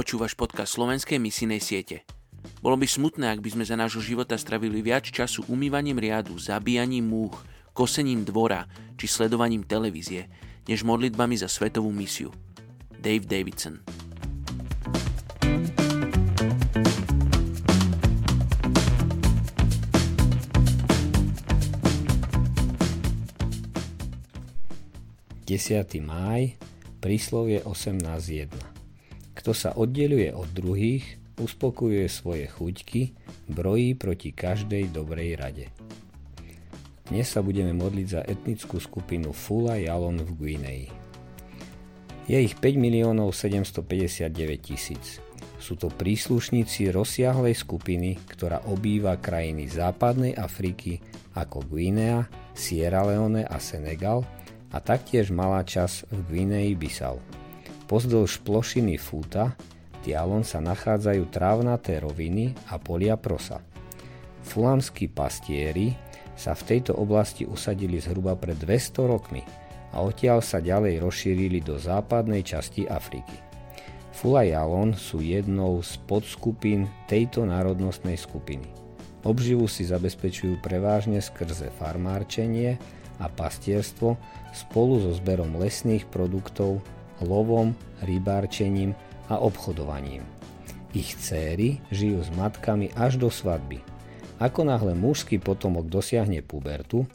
Počúvaš podcast slovenskej misijnej siete. Bolo by smutné, ak by sme za nášho života stravili viac času umývaním riadu, zabíjaním múch, kosením dvora či sledovaním televízie, než modlitbami za svetovú misiu. Dave Davidson Desiatý máj, príslovie 18.1 kto sa oddeluje od druhých, uspokojuje svoje chuťky, brojí proti každej dobrej rade. Dnes sa budeme modliť za etnickú skupinu Fula Jalon v Guinei. Je ich 5 miliónov 759 tisíc. Sú to príslušníci rozsiahlej skupiny, ktorá obýva krajiny západnej Afriky ako Guinea, Sierra Leone a Senegal a taktiež malá časť v Guinei Bissau. Pozdĺž plošiny Fúta Tialon sa nachádzajú trávnaté roviny a polia prosa. Fulamskí pastieri sa v tejto oblasti usadili zhruba pred 200 rokmi a odtiaľ sa ďalej rozšírili do západnej časti Afriky. Fulajalon sú jednou z podskupín tejto národnostnej skupiny. Obživu si zabezpečujú prevážne skrze farmárčenie a pastierstvo spolu so zberom lesných produktov lovom, rybárčením a obchodovaním. Ich céry žijú s matkami až do svadby. Ako náhle mužský potomok dosiahne pubertu,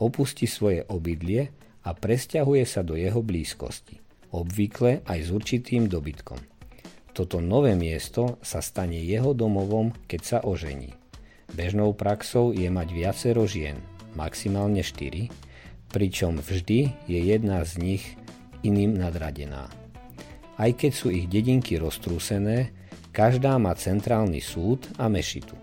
opustí svoje obydlie a presťahuje sa do jeho blízkosti, obvykle aj s určitým dobytkom. Toto nové miesto sa stane jeho domovom, keď sa ožení. Bežnou praxou je mať viacero žien, maximálne 4, pričom vždy je jedna z nich iným nadradená. Aj keď sú ich dedinky roztrúsené, každá má centrálny súd a mešitu.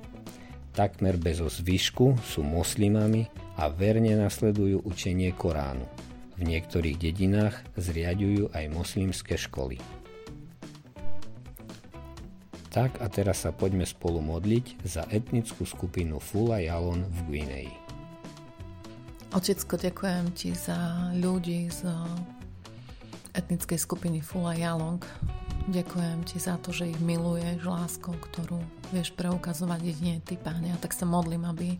Takmer bez zvyšku sú moslimami a verne nasledujú učenie Koránu. V niektorých dedinách zriadujú aj moslimské školy. Tak a teraz sa poďme spolu modliť za etnickú skupinu Fula Jalon v Guinei. Otecko, ďakujem ti za ľudí z etnickej skupiny Fula Jalong. Ďakujem ti za to, že ich miluješ láskou, ktorú vieš preukazovať jedine ty, páne. A tak sa modlím, aby,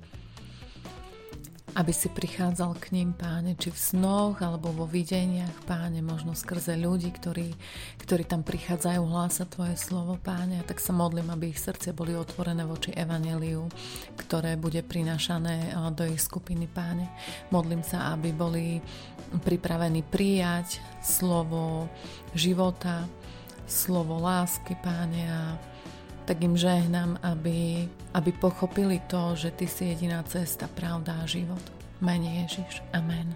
aby si prichádzal k ním, páne, či v snoch, alebo vo videniach, páne, možno skrze ľudí, ktorí, ktorí tam prichádzajú hlásať tvoje slovo, páne. A tak sa modlím, aby ich srdce boli otvorené voči evaneliu, ktoré bude prinašané do ich skupiny, páne. Modlím sa, aby boli pripravení prijať slovo života, slovo lásky, Páne, a tak im žehnám, aby, aby pochopili to, že Ty si jediná cesta, pravda a život. Mene Ježiš. Amen.